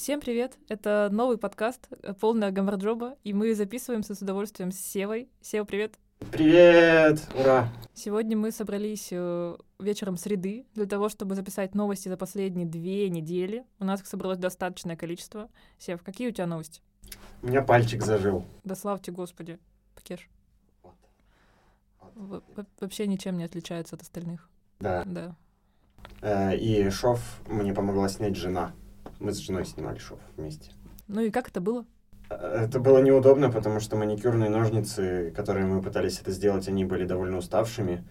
Всем привет! Это новый подкаст э, «Полная гамарджоба», и мы записываемся с удовольствием с Севой. Сева, привет! Привет! Ура! Сегодня мы собрались э, вечером среды для того, чтобы записать новости за последние две недели. У нас их собралось достаточное количество. Сев, какие у тебя новости? У меня пальчик зажил. Да славьте Господи, Пакеш. Во- во- Вообще ничем не отличается от остальных. Да. Да. Э, И шов мне помогла снять жена. Мы с женой снимали шов вместе. Ну и как это было? Это было неудобно, потому что маникюрные ножницы, которые мы пытались это сделать, они были довольно уставшими.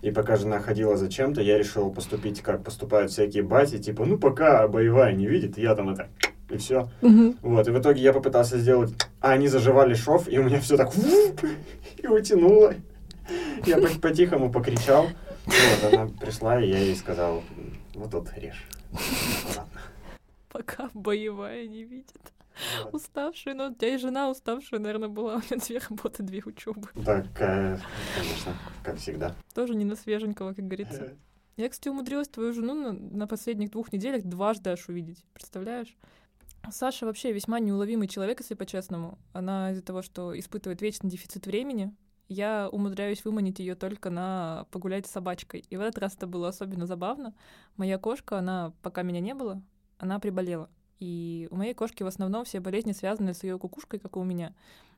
И пока жена ходила за чем-то, я решил поступить, как поступают всякие бати, типа, ну пока боевая не видит, я там это... И все. Вот, и в итоге я попытался сделать... А они заживали шов, и у меня все так... И утянуло. Я по- по-тихому покричал. Вот, она пришла, и я ей сказал, вот тут режь. Ладно. Пока боевая не видит. Уставшая, ну, у тебя и жена уставшая, наверное, была. У меня две работы, две учебы. Так, конечно, как всегда. Тоже не на свеженького, как говорится. Я, кстати, умудрилась твою жену на, на последних двух неделях дважды аж увидеть. Представляешь? Саша вообще весьма неуловимый человек, если по-честному. Она из-за того, что испытывает вечный дефицит времени, я умудряюсь выманить ее только на погулять с собачкой. И в этот раз это было особенно забавно. Моя кошка, она, пока меня не было, она приболела. И у моей кошки в основном все болезни связаны с ее кукушкой, как и у меня.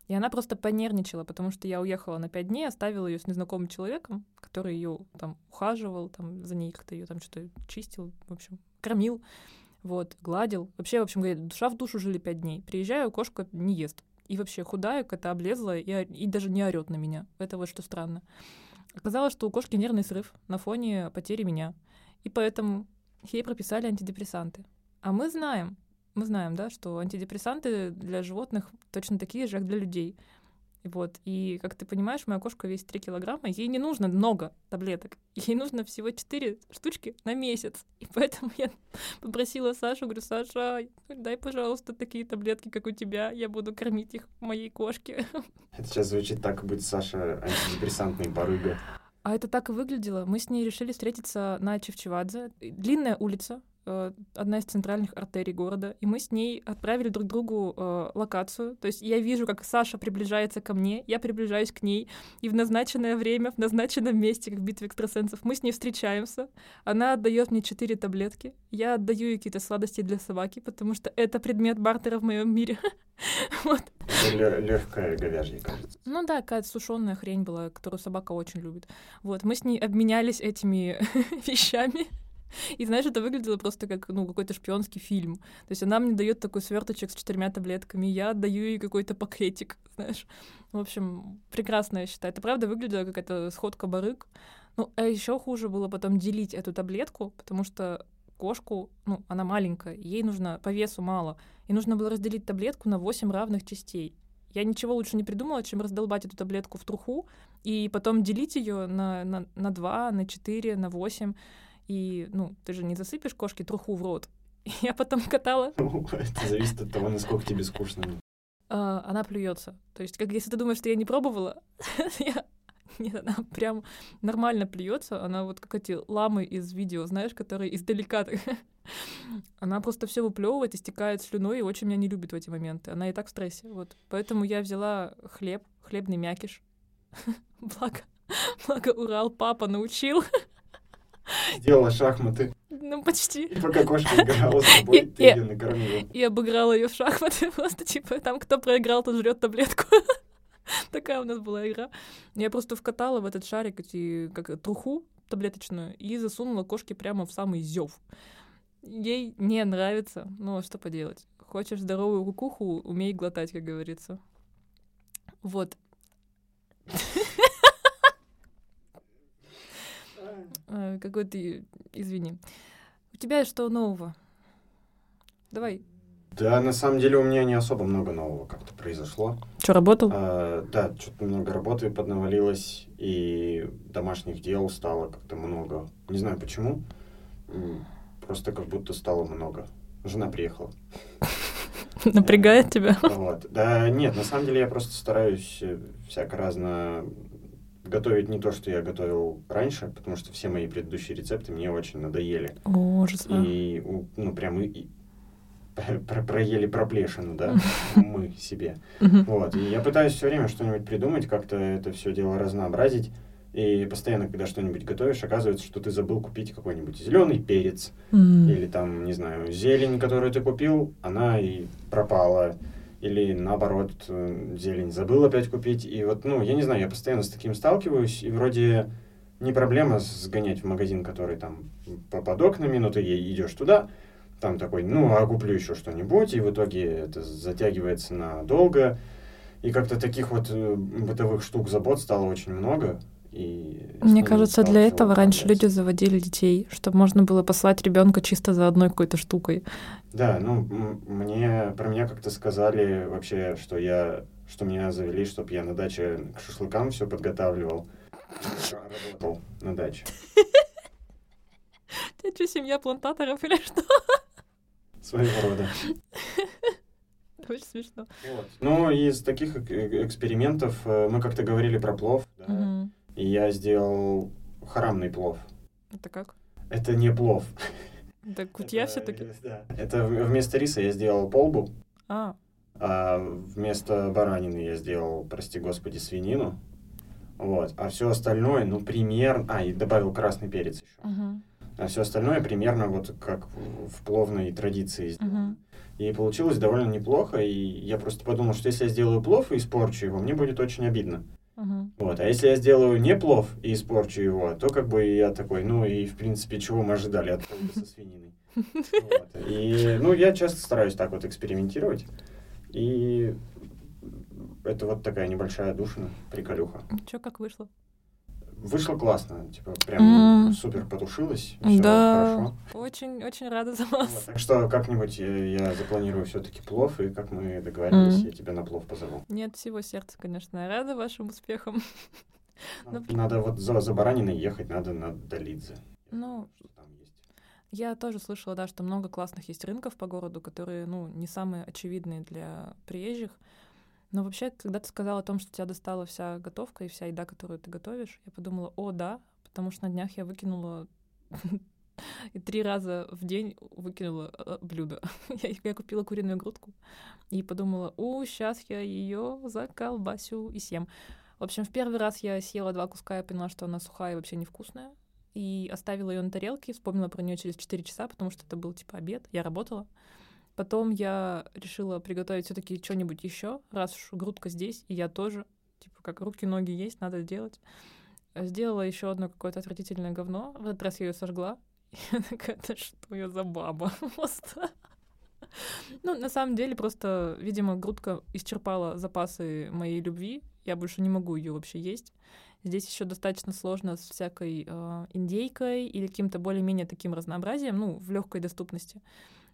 И она просто понервничала, потому что я уехала на пять дней, оставила ее с незнакомым человеком, который ее там ухаживал, там за ней как-то ее там что-то чистил, в общем, кормил, вот, гладил. Вообще, в общем, говорит, душа в душу жили пять дней. Приезжаю, кошка не ест. И вообще худая, какая-то облезла, и, и даже не орет на меня. Это вот что странно. Оказалось, что у кошки нервный срыв на фоне потери меня. И поэтому ей прописали антидепрессанты. А мы знаем, мы знаем, да, что антидепрессанты для животных точно такие же, как для людей. Вот. И, как ты понимаешь, моя кошка весит 3 килограмма, ей не нужно много таблеток. Ей нужно всего 4 штучки на месяц. И поэтому я попросила Сашу, говорю, Саша, дай, пожалуйста, такие таблетки, как у тебя, я буду кормить их моей кошке. Это сейчас звучит так, как будто Саша антидепрессантный барыга. А это так и выглядело. Мы с ней решили встретиться на Чевчевадзе. Длинная улица, одна из центральных артерий города. И мы с ней отправили друг другу э, локацию. То есть я вижу, как Саша приближается ко мне, я приближаюсь к ней. И в назначенное время, в назначенном месте, как в битве экстрасенсов, мы с ней встречаемся. Она отдает мне четыре таблетки. Я отдаю ей какие-то сладости для собаки, потому что это предмет бартера в моем мире. Вот. Легкая говяжья, кажется. Ну да, какая-то сушеная хрень была, которую собака очень любит. Вот, мы с ней обменялись этими вещами. И знаешь, это выглядело просто как ну, какой-то шпионский фильм. То есть она мне дает такой сверточек с четырьмя таблетками, я отдаю ей какой-то пакетик, знаешь. В общем, прекрасно, я считаю. Это правда выглядело как это сходка барыг. Ну, а еще хуже было потом делить эту таблетку, потому что кошку, ну, она маленькая, ей нужно по весу мало. И нужно было разделить таблетку на 8 равных частей. Я ничего лучше не придумала, чем раздолбать эту таблетку в труху и потом делить ее на, на, на 2, на 4, на 8. И, ну, ты же не засыпешь кошке труху в рот. Я потом катала, Это зависит от того, насколько тебе скучно. а, она плюется. То есть, как если ты думаешь, что я не пробовала, я... Нет, она прям нормально плюется. Она вот как эти ламы из видео, знаешь, которые издалека. Она просто все выплевывает, истекает слюной и очень меня не любит в эти моменты. Она и так в стрессе. Вот. Поэтому я взяла хлеб, хлебный мякиш. Благо, благо Урал папа научил. Сделала шахматы, Ну, почти. и пока кошка играла с тобой, ты ее накормила. И обыграла ее в шахматы. Просто типа там, кто проиграл, тот жрет таблетку. Такая у нас была игра. Я просто вкатала в этот шарик эти, как труху таблеточную и засунула кошке прямо в самый зев. Ей не нравится, ну а что поделать. Хочешь здоровую кукуху, умей глотать, как говорится. Вот. Э, Какой ты, извини. У тебя что нового? Давай. Да, на самом деле у меня не особо много нового как-то произошло. Что, работал? А, да, что-то много работы поднавалилось, и домашних дел стало как-то много. Не знаю почему, просто как будто стало много. Жена приехала. Напрягает тебя? Вот. Да нет, на самом деле я просто стараюсь э, всяко разно готовить не то, что я готовил раньше, потому что все мои предыдущие рецепты мне очень надоели. Ужас. а. И, ну, прям и- и про проели проплешину, да, мы себе. Вот, и я пытаюсь все время что-нибудь придумать, как-то это все дело разнообразить. И постоянно, когда что-нибудь готовишь, оказывается, что ты забыл купить какой-нибудь зеленый перец М. или там, не знаю, зелень, которую ты купил, она и пропала. Или наоборот, э, зелень забыл опять купить. И вот, ну, я не знаю, я постоянно с таким сталкиваюсь, и вроде не проблема сгонять в магазин, который там по- под окнами, но ты идешь туда, там такой, ну, а куплю еще что-нибудь, и в итоге это затягивается надолго. И как-то таких вот э, бытовых штук, забот стало очень много. И Мне кажется, для этого раньше люди заводили детей, чтобы можно было послать ребенка чисто за одной какой-то штукой. Да, ну, мне, про меня как-то сказали вообще, что я, что меня завели, чтобы я на даче к шашлыкам все подготавливал. Работал на даче. Это что, семья плантаторов или что? Своего рода. Очень смешно. Вот. Ну, из таких эк- экспериментов э, мы как-то говорили про плов, да, Мгм. И я сделал харамный плов. Это как? Это не плов. Это кутья Это, все таки э, да. Это вместо риса я сделал полбу, А, а вместо баранины я сделал, прости господи, свинину. Вот. А все остальное, ну, примерно... А, и добавил красный перец еще. мгм, А все остальное примерно вот как в, пловной традиции мгм. И получилось довольно неплохо, и я просто подумал, что если я сделаю плов и испорчу его, мне будет очень обидно. Мгм. Вот. А если я сделаю не плов и испорчу его, то как бы я такой, ну и в принципе, чего мы ожидали от плова со свининой. Вот. И, ну, я часто стараюсь так вот экспериментировать. И это вот такая небольшая душина, приколюха. Чё, как вышло? Вышло классно, типа прям М. супер потушилось, всё Да, хорошо. очень, очень рада за Вот, вас. так что как-нибудь я, я запланирую все-таки плов, и как мы договорились, Мгм. я тебя на плов позову. Нет всего сердца, конечно. Я рада вашим успехам. Ну, Надо вот за, за бараниной ехать, надо на Долидзе. Ну, Что там есть. Я тоже слышала, да, что много классных есть рынков по городу, которые, ну, не самые очевидные для приезжих. Но вообще, когда ты сказала о том, что тебя достала вся готовка и вся еда, которую ты готовишь, я подумала, о, да, потому что на днях я выкинула и три раза в день выкинула э, блюдо. Я, я купила куриную грудку и подумала, у, сейчас я ее заколбасю и съем. В общем, в первый раз я съела два куска, я поняла, что она сухая и вообще невкусная. И оставила ее на тарелке, вспомнила про нее через 4 часа, потому что это был типа обед, я работала. Потом я решила приготовить все-таки что-нибудь еще, раз уж грудка здесь, и я тоже, типа, как руки, ноги есть, надо сделать. Сделала еще одно какое-то отвратительное говно. В этот раз я ее сожгла. Я такая, да что я за баба? Просто. Ну, на самом деле, просто, видимо, грудка исчерпала запасы моей любви. Я больше не могу ее вообще есть. Здесь еще достаточно сложно с всякой э, индейкой или каким-то более-менее таким разнообразием, ну, в легкой доступности.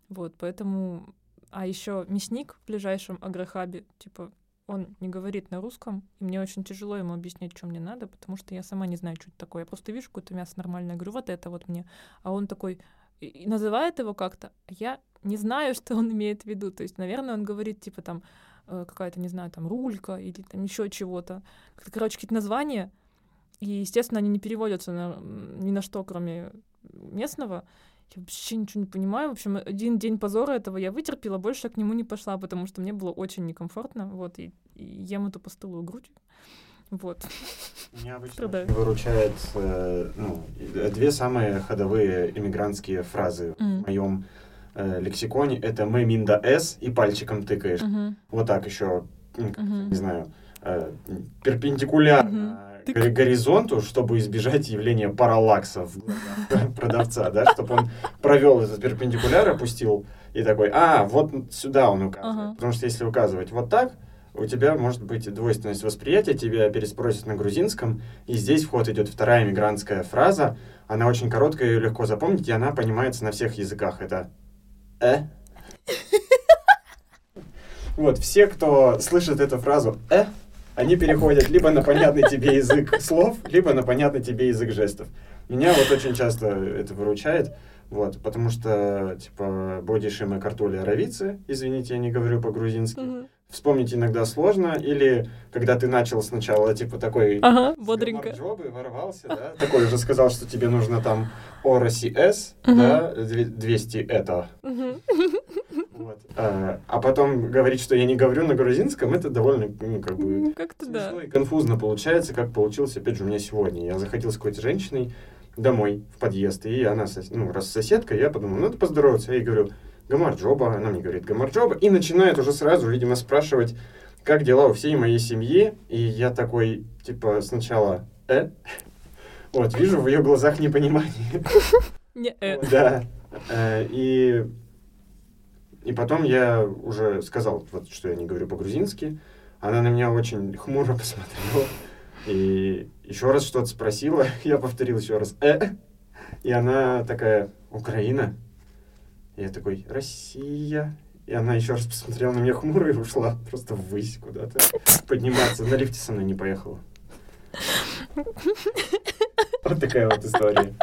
Вот, поэтому... А еще мясник в ближайшем агрохабе, типа, он не говорит на русском, и мне очень тяжело ему объяснять, что мне надо, потому что я сама не знаю, что это такое. Я просто вижу какое-то мясо нормальное, говорю, вот это вот мне. А он такой и- называет его как-то, а я не знаю, что он имеет в виду. То есть, наверное, он говорит, типа, там, э, какая-то, не знаю, там, рулька или там еще чего-то. Короче, какие-то названия. И, естественно, они не переводятся на, ни на что, кроме местного. Я вообще ничего не понимаю. В общем, один день позора этого я вытерпела, больше я к нему не пошла, потому что мне было очень некомфортно. Вот, и, и ем эту постылую грудь. Вот. Меня обычно Страдаю. выручает э, ну, две самые ходовые иммигрантские фразы М. в моем э, лексиконе. Это «мы минда с» и пальчиком тыкаешь. Мгм. Вот так еще, Мгм. не знаю, э, перпендикулярно Тык. Гори- горизонту, чтобы избежать явления параллакса в глазах продавца, да, чтобы он провел этот перпендикуляр, опустил и такой, а, вот сюда он указывает. Потому что если указывать вот так, у тебя может быть двойственность восприятия, тебя переспросят на грузинском, и здесь в ход идет вторая мигрантская фраза, она очень короткая, ее легко запомнить, и она понимается на всех языках. Это «э». Вот, все, кто слышит эту фразу «э», они переходят либо на понятный тебе язык слов, либо на понятный тебе язык жестов. Меня вот очень часто это выручает, вот, потому что, типа, бодиши мы картоли аравицы, извините, я не говорю по-грузински, Мгм. вспомнить иногда сложно, или когда ты начал сначала, типа, такой... Ага, бодренько. гамарджобы, ворвался, да? Такой уже сказал, что тебе нужно там Ороси С, да, две- 200 это. Вот. А, а потом говорить, что я не говорю на грузинском, это довольно, ну, как бы... Ну, Как-то да. И конфузно получается, как получилось, опять же, у меня сегодня. Я заходил с какой-то женщиной домой, в подъезд, и она, ну, раз соседка, я подумал, надо поздороваться. Я ей говорю, Гамарджоба, она мне говорит, Гамарджоба, и начинает уже сразу, видимо, спрашивать, как дела у всей моей семьи, и я такой, типа, сначала, э? Вот, вижу в ее глазах непонимание. Не, э. Да. Э, И, и потом я уже сказал, вот, что я не говорю по-грузински. Она на меня очень хмуро посмотрела. И еще раз что-то спросила. Я повторил еще раз. «Э?» И она такая, Украина? И я такой, Россия. И она еще раз посмотрела на меня хмуро и ушла просто ввысь куда-то подниматься. На лифте со мной не поехала. Вот такая вот история.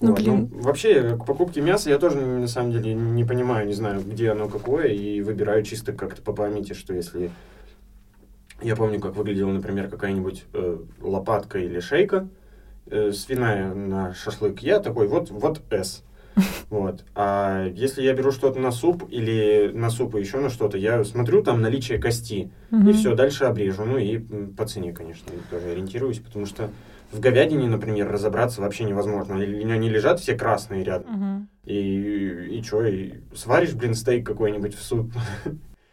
Ну, Вот, блин. вообще, к покупке мяса я тоже, на самом деле, не понимаю, не знаю, где оно какое, и выбираю чисто как-то по памяти, что если... Я помню, как выглядела, например, какая-нибудь э, лопатка или шейка э, свиная на шашлык, я такой, вот, вот S. Вот. А если я беру что-то на суп или на суп и еще на что-то, я смотрю там наличие кости, и Мгм. все, дальше обрежу. Ну и по цене, конечно, тоже ориентируюсь, потому что в говядине, например, разобраться вообще невозможно. Или Они лежат все красные рядом. Мгм. И, и что, и сваришь, блин, стейк какой-нибудь в суп.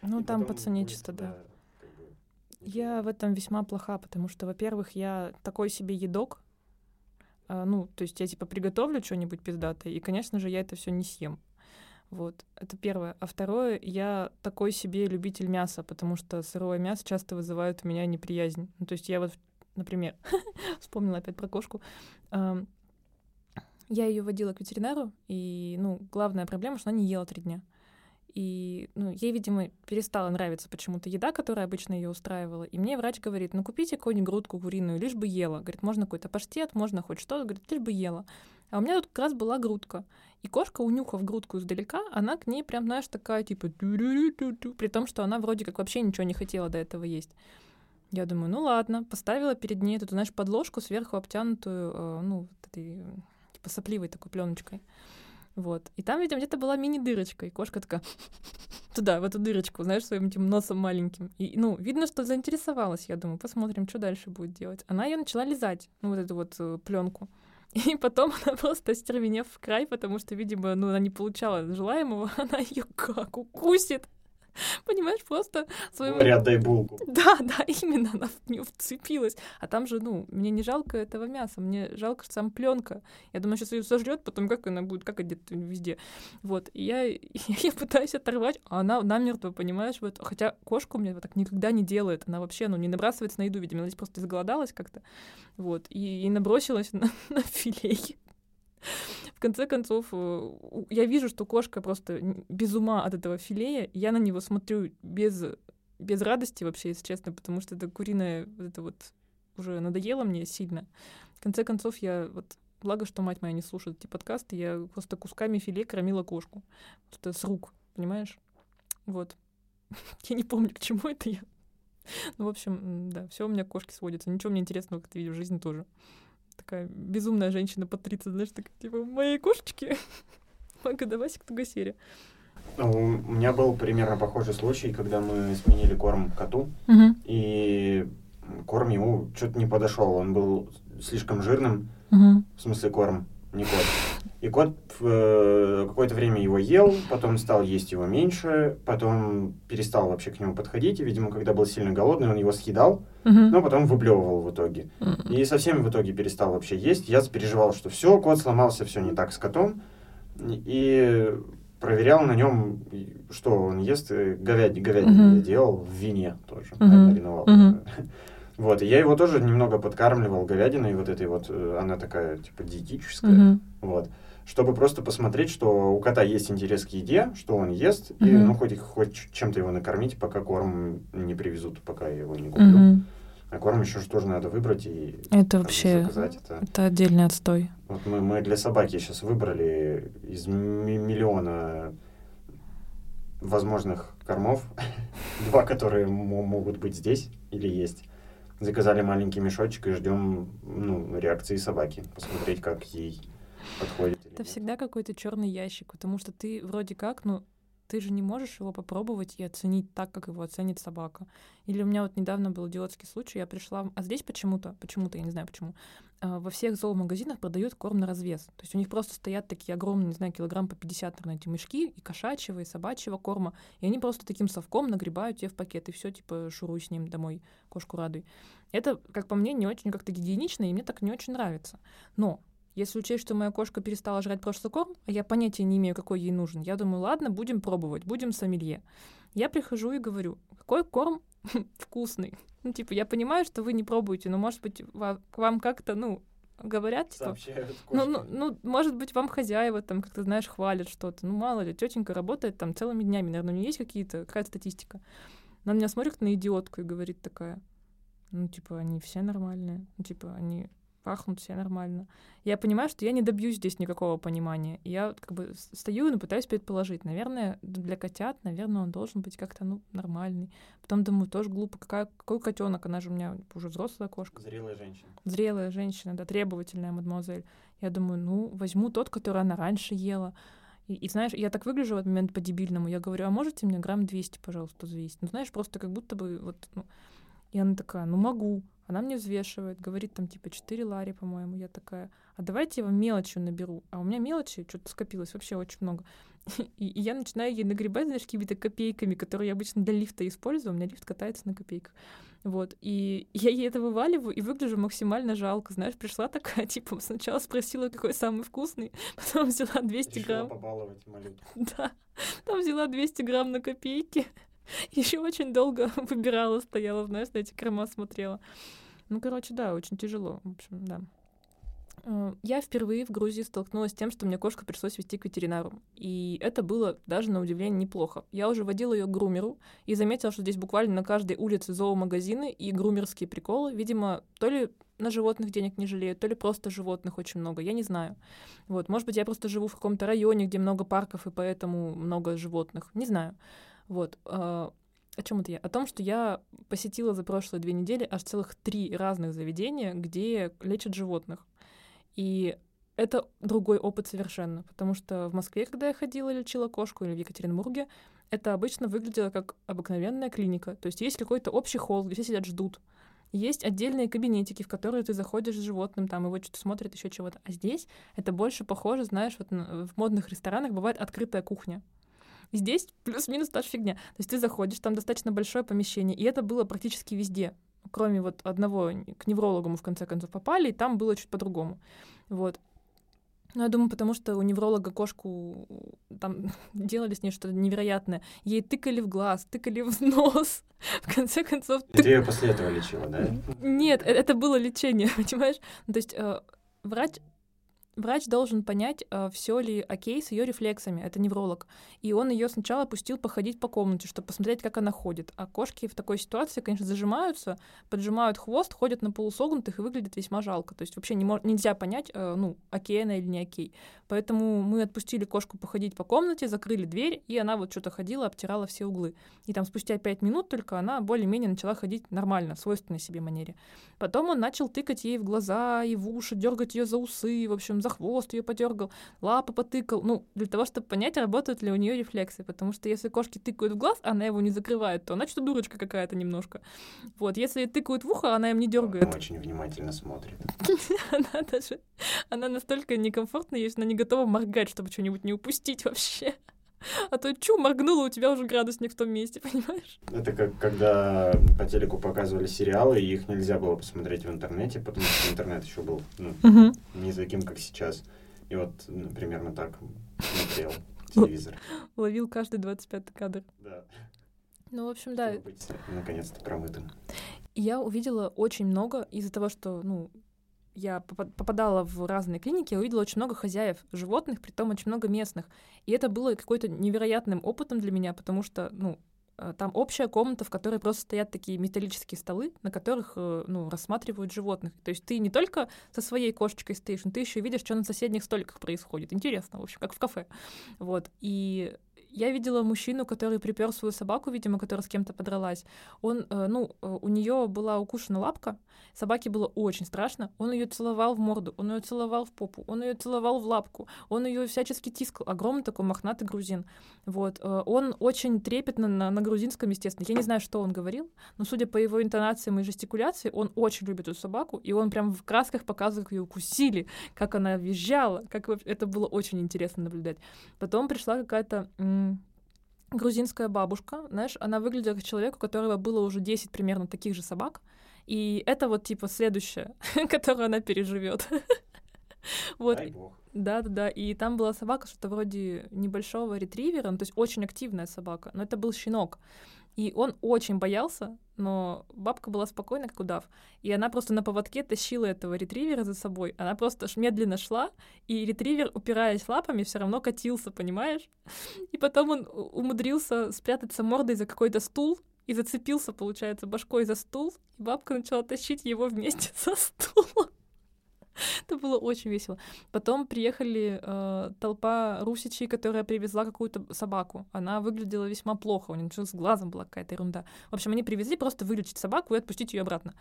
Ну, и там по цене чисто, да. Я в этом весьма плоха, потому что, во-первых, я такой себе едок. А, ну, то есть я типа приготовлю что-нибудь пиздатое, и, конечно же, я это все не съем. Вот, это первое. А второе, я такой себе любитель мяса, потому что сырое мясо часто вызывает у меня неприязнь. Ну, то есть я вот, например, вспомнила опять про кошку. Я ее водила к ветеринару, и, ну, главная проблема, что она не ела три дня. И, ну, ей, видимо, перестала нравиться почему-то еда, которая обычно ее устраивала. И мне врач говорит, ну, купите какую-нибудь грудку куриную, лишь бы ела. Говорит, можно какой-то паштет, можно хоть что-то. Говорит, лишь бы ела. А у меня тут как раз была грудка. И кошка, унюхав грудку издалека, она к ней прям, знаешь, такая, типа, при том, что она вроде как вообще ничего не хотела до этого есть. Я думаю, ну ладно, поставила перед ней эту, знаешь, подложку сверху обтянутую, э, ну, этой, э, типа, сопливой такой пленочкой. Вот. И там, видимо, где-то была мини-дырочка, и кошка такая туда, в эту дырочку, знаешь, своим этим носом маленьким. И, ну, видно, что заинтересовалась, я думаю, посмотрим, что дальше будет делать. Она ее начала лизать, ну, вот эту вот пленку. И потом она просто остервенев в край, потому что, видимо, ну, она не получала желаемого, она ее как укусит. Понимаешь, просто своим... Говорят, дай булку. Да, да, именно, она в нее вцепилась. А там же, ну, мне не жалко этого мяса, мне жалко сам пленка. Я думаю, сейчас ее сожрет, потом как она будет, как где-то везде. Вот, и я, я пытаюсь оторвать, а она намертво, понимаешь, вот. Хотя кошка у меня так никогда не делает, она вообще, ну, не набрасывается на еду, видимо, она здесь просто изголодалась как-то, вот, и, и набросилась на, на филей. В конце концов, э, я вижу, что кошка просто без ума от этого филея. Я на него смотрю без, без радости вообще, если честно, потому что это куриное, это вот уже надоело мне сильно. В конце концов, я вот Благо, что мать моя не слушает эти подкасты, я просто кусками филе кормила кошку. Просто с рук, понимаешь? Вот. Я не помню, к чему это я. Ну, в общем, да, все у меня к кошке сводится. Ничего мне интересного, как ты видишь, в жизни тоже. Такая безумная женщина по 30, знаешь, такая, типа, моей кошечки. Мага, давай к Тугасере. У меня был примерно похожий случай, когда мы сменили корм коту, и корм ему что-то не подошел. Он был слишком жирным, в смысле корм, не кот. И кот э, какое-то время его ел, потом стал есть его меньше, потом перестал вообще к нему подходить, и, видимо, когда был сильно голодный, он его съедал, но потом выблевывал в итоге. И совсем в итоге перестал вообще есть. Я переживал, что все, кот сломался, все не так с котом. И проверял на нем, что он ест. И Говядь, говядину Мгм. я делал в вине тоже, Мгм. мариновал. Вот, и я его тоже немного подкармливал говядиной, вот этой вот, э, она такая, типа, диетическая, Мгм. вот, чтобы просто посмотреть, что у кота есть интерес к еде, что он ест, и, Мгм. ну, хоть, хоть чем-то его накормить, пока корм не привезут, пока я его не куплю. Мгм. А корм еще же тоже надо выбрать и Это вообще, заказать. Это... это отдельный отстой. Вот мы, мы для собаки сейчас выбрали из ми- миллиона возможных кормов, два, которые мо- могут быть здесь или есть. Заказали маленький мешочек и ждем ну, реакции собаки, посмотреть, как ей подходит. Это нет. всегда какой-то черный ящик, потому что ты вроде как, ну, ты же не можешь его попробовать и оценить так, как его оценит собака. Или у меня вот недавно был идиотский случай, я пришла, а здесь почему-то, почему-то, я не знаю почему, а, во всех зоомагазинах продают корм на развес. То есть у них просто стоят такие огромные, не знаю, килограмм по 50, наверное, эти мешки и кошачьего, и собачьего корма, и они просто таким совком нагребают тебе в пакет, и все, типа, шуруй с ним домой, кошку радуй. Это, как по мне, не очень как-то гигиенично, и мне так не очень нравится. Но если учесть, что моя кошка перестала жрать прошлый корм, а я понятия не имею, какой ей нужен, я думаю, ладно, будем пробовать, будем сомелье. Я прихожу и говорю, какой корм вкусный. Ну, типа, я понимаю, что вы не пробуете, но, может быть, к вам как-то, ну, говорят, типа, ну, ну, ну, может быть, вам хозяева там как-то, знаешь, хвалят что-то. Ну, мало ли, тетенька работает там целыми днями, наверное, у нее есть какие-то, какая-то статистика. Она меня смотрит на идиотку и говорит такая, ну, типа, они все нормальные, ну, типа, они пахнут все нормально. Я понимаю, что я не добьюсь здесь никакого понимания. Я как бы стою и пытаюсь предположить. Наверное, для котят, наверное, он должен быть как-то, ну, нормальный. Потом думаю, тоже глупо, какая, какой котенок, она же у меня уже взрослая кошка. Зрелая женщина. Зрелая женщина, да, требовательная мадемуазель. Я думаю, ну, возьму тот, который она раньше ела. И, и знаешь, я так выгляжу в этот момент по-дебильному. Я говорю, а можете мне грамм 200, пожалуйста, взвесить? Ну, знаешь, просто как будто бы вот... Ну... И она такая, ну, могу. Она мне взвешивает, говорит там типа 4 лари, по-моему. Я такая, а давайте я вам мелочью наберу. А у меня мелочи что-то скопилось вообще очень много. И, и я начинаю ей нагребать, знаешь, какими-то копейками, которые я обычно для лифта использую. У меня лифт катается на копейках. Вот. И я ей это вываливаю и выгляжу максимально жалко. Знаешь, пришла такая, типа, сначала спросила, какой самый вкусный, потом взяла 200 Решила грамм. побаловать малютку. Да. Там взяла 200 грамм на копейки. Еще очень долго выбирала, стояла, знаешь, на эти крема смотрела. Ну, короче, да, очень тяжело. В общем, да. Э, я впервые в Грузии столкнулась с тем, что мне кошку пришлось вести к ветеринару. И это было даже на удивление неплохо. Я уже водила ее к грумеру и заметила, что здесь буквально на каждой улице зоомагазины и грумерские приколы. Видимо, то ли на животных денег не жалеют, то ли просто животных очень много, я не знаю. Вот, может быть, я просто живу в каком-то районе, где много парков, и поэтому много животных, не знаю. Вот. А, о чем это я? О том, что я посетила за прошлые две недели аж целых три разных заведения, где лечат животных. И это другой опыт совершенно, потому что в Москве, когда я ходила, лечила кошку, или в Екатеринбурге, это обычно выглядело как обыкновенная клиника. То есть есть какой-то общий холл, где все сидят, ждут. Есть отдельные кабинетики, в которые ты заходишь с животным, там его что-то смотрят, еще чего-то. А здесь это больше похоже, знаешь, вот в модных ресторанах бывает открытая кухня. Здесь плюс-минус та же фигня. То есть ты заходишь, там достаточно большое помещение, и это было практически везде. Кроме вот одного, к неврологу мы в конце концов попали, и там было чуть по-другому. Вот. Ну, я думаю, потому что у невролога кошку там делали с ней что-то невероятное. Ей тыкали в глаз, тыкали в нос. В конце концов... И ты ее после этого лечила, да? Нет, э, это было лечение, понимаешь? То есть э, врач врач должен понять, э, все ли окей с ее рефлексами, это невролог. И он ее сначала пустил походить по комнате, чтобы посмотреть, как она ходит. А кошки в такой ситуации, конечно, зажимаются, поджимают хвост, ходят на полусогнутых и выглядят весьма жалко. То есть вообще не нельзя понять, э, ну, окей она или не окей. Поэтому мы отпустили кошку походить по комнате, закрыли дверь, и она вот что-то ходила, обтирала все углы. И там спустя пять минут только она более-менее начала ходить нормально, в свойственной себе манере. Потом он начал тыкать ей в глаза и в уши, дергать ее за усы, в общем, хвост ее подергал, лапы потыкал. Ну, для того, чтобы понять, работают ли у нее рефлексы. Потому что если кошки тыкают в глаз, она его не закрывает, то она что-то дурочка какая-то немножко. Вот, если тыкают в ухо, она им не дергает. Она очень внимательно смотрит. Она даже, она настолько некомфортна, если она не готова моргать, чтобы что-нибудь не упустить вообще. А то чу, моргнула, у тебя уже градусник в том месте, понимаешь? Это как когда по телеку показывали сериалы, и их нельзя было посмотреть в интернете, потому что интернет еще был ну, Мгм. не таким, как сейчас. И вот ну, примерно так смотрел телевизор. Ловил каждый 25 кадр. Да. Ну, в общем, да, наконец-то промытым. я увидела очень много из-за того, что, ну, я попа- попадала в разные клиники, я увидела очень много хозяев животных, притом очень много местных. И это было какой-то невероятным опытом для меня, потому что, ну, э, там общая комната, в которой просто стоят такие металлические столы, на которых, э, ну, рассматривают животных. То есть ты не только со своей кошечкой стоишь, но ты еще видишь, что на соседних столиках происходит. Интересно, в общем, как в кафе. Вот. И я видела мужчину, который припер свою собаку, видимо, которая с кем-то подралась. Он, э, ну, э, у нее была укушена лапка, собаке было очень страшно. Он ее целовал в морду, он ее целовал в попу, он ее целовал в лапку, он ее всячески тискал. Огромный такой мохнатый грузин. Вот. Э, он очень трепетно на, на грузинском, естественно. Я не знаю, что он говорил, но судя по его интонациям и жестикуляции, он очень любит эту собаку, и он прям в красках показывает, как ее укусили, как она визжала, как это было очень интересно наблюдать. Потом пришла какая-то грузинская бабушка, знаешь, она выглядела как человек, у которого было уже 10 примерно таких же собак, и это вот типа следующее, которое она переживет. Вот. Да, да, да. И там была собака, что-то вроде небольшого ретривера, ну, то есть очень активная собака, но это был щенок. И он очень боялся, но бабка была спокойна, как удав. И она просто на поводке тащила этого ретривера за собой. Она просто медленно шла, и ретривер, упираясь лапами, все равно катился, понимаешь? И потом он умудрился спрятаться мордой за какой-то стул и зацепился, получается, башкой за стул. И бабка начала тащить его вместе со стулом. Это было очень весело. Потом приехали э, толпа русичей, которая привезла какую-то собаку. Она выглядела весьма плохо, у нее с глазом была какая-то ерунда. В общем, они привезли просто вылечить собаку и отпустить ее обратно.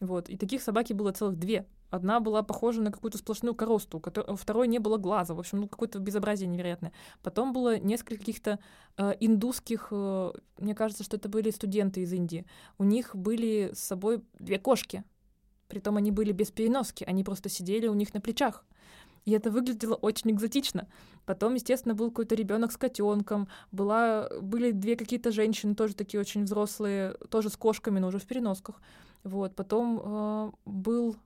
Вот. И таких собаки было целых две. Одна была похожа на какую-то сплошную коросту, у второй не было глаза. В общем, ну, какое-то безобразие невероятное. Потом было несколько каких-то э, индусских, э, мне кажется, что это были студенты из Индии. У них были с собой две кошки. Притом они были без переноски, они просто сидели у них на плечах. И это выглядело очень экзотично. Потом, естественно, был какой-то ребенок с котенком, была, были две какие-то женщины, тоже такие очень взрослые, тоже с кошками, но уже в переносках. Вот. Потом э, был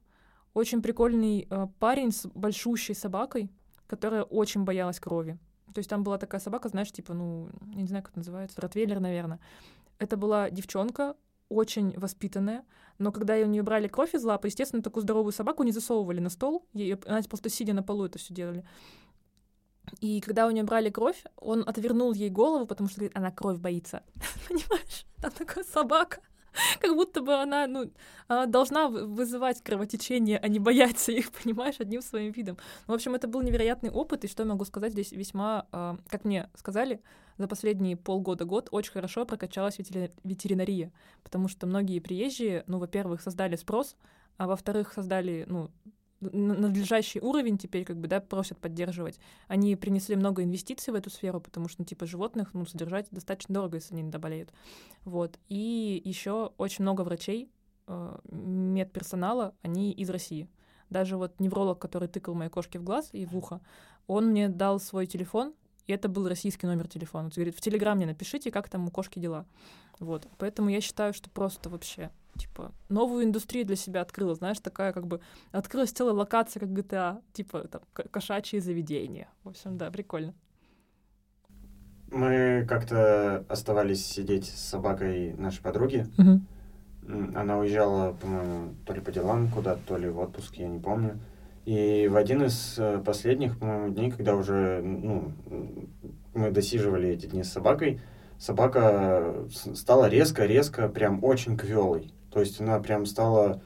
очень прикольный э, парень с большущей собакой, которая очень боялась крови. То есть там была такая собака, знаешь, типа, ну, я не знаю, как это называется, ротвейлер, наверное. Это была девчонка, очень воспитанная, но когда у нее брали кровь из лапы, естественно, такую здоровую собаку не засовывали на стол, ее, она просто сидя на полу это все делали. И когда у нее брали кровь, он отвернул ей голову, потому что говорит, она кровь боится. Понимаешь? Там такая собака. как будто бы она, ну, она должна вызывать кровотечение, а не бояться их, понимаешь, одним своим видом. Ну, в общем, это был невероятный опыт, и что я могу сказать, здесь весьма, э, как мне сказали, за последние полгода-год очень хорошо прокачалась ветеринария, потому что многие приезжие, ну, во-первых, создали спрос, а во-вторых, создали, ну, надлежащий уровень теперь как бы, да, просят поддерживать. Они принесли много инвестиций в эту сферу, потому что, ну, типа, животных, ну, содержать достаточно дорого, если они не доболеют. Вот. И еще очень много врачей, э, медперсонала, они из России. Даже вот невролог, который тыкал моей кошке в глаз и в ухо, он мне дал свой телефон, и это был российский номер телефона. Он говорит, в Телеграм мне напишите, как там у кошки дела. Вот. Поэтому я считаю, что просто вообще типа, новую индустрию для себя открыла, знаешь, такая как бы открылась целая локация, как GTA, типа, там, кошачьи заведения. В общем, да, прикольно. Мы как-то оставались сидеть с собакой нашей подруги. Угу. Она уезжала, по-моему, то ли по делам куда-то, то ли в отпуск, я не помню. И в один из э, последних, по-моему, дней, когда уже ну, мы досиживали эти дни с собакой, собака стала резко-резко, прям очень квелой. То есть она прям стала,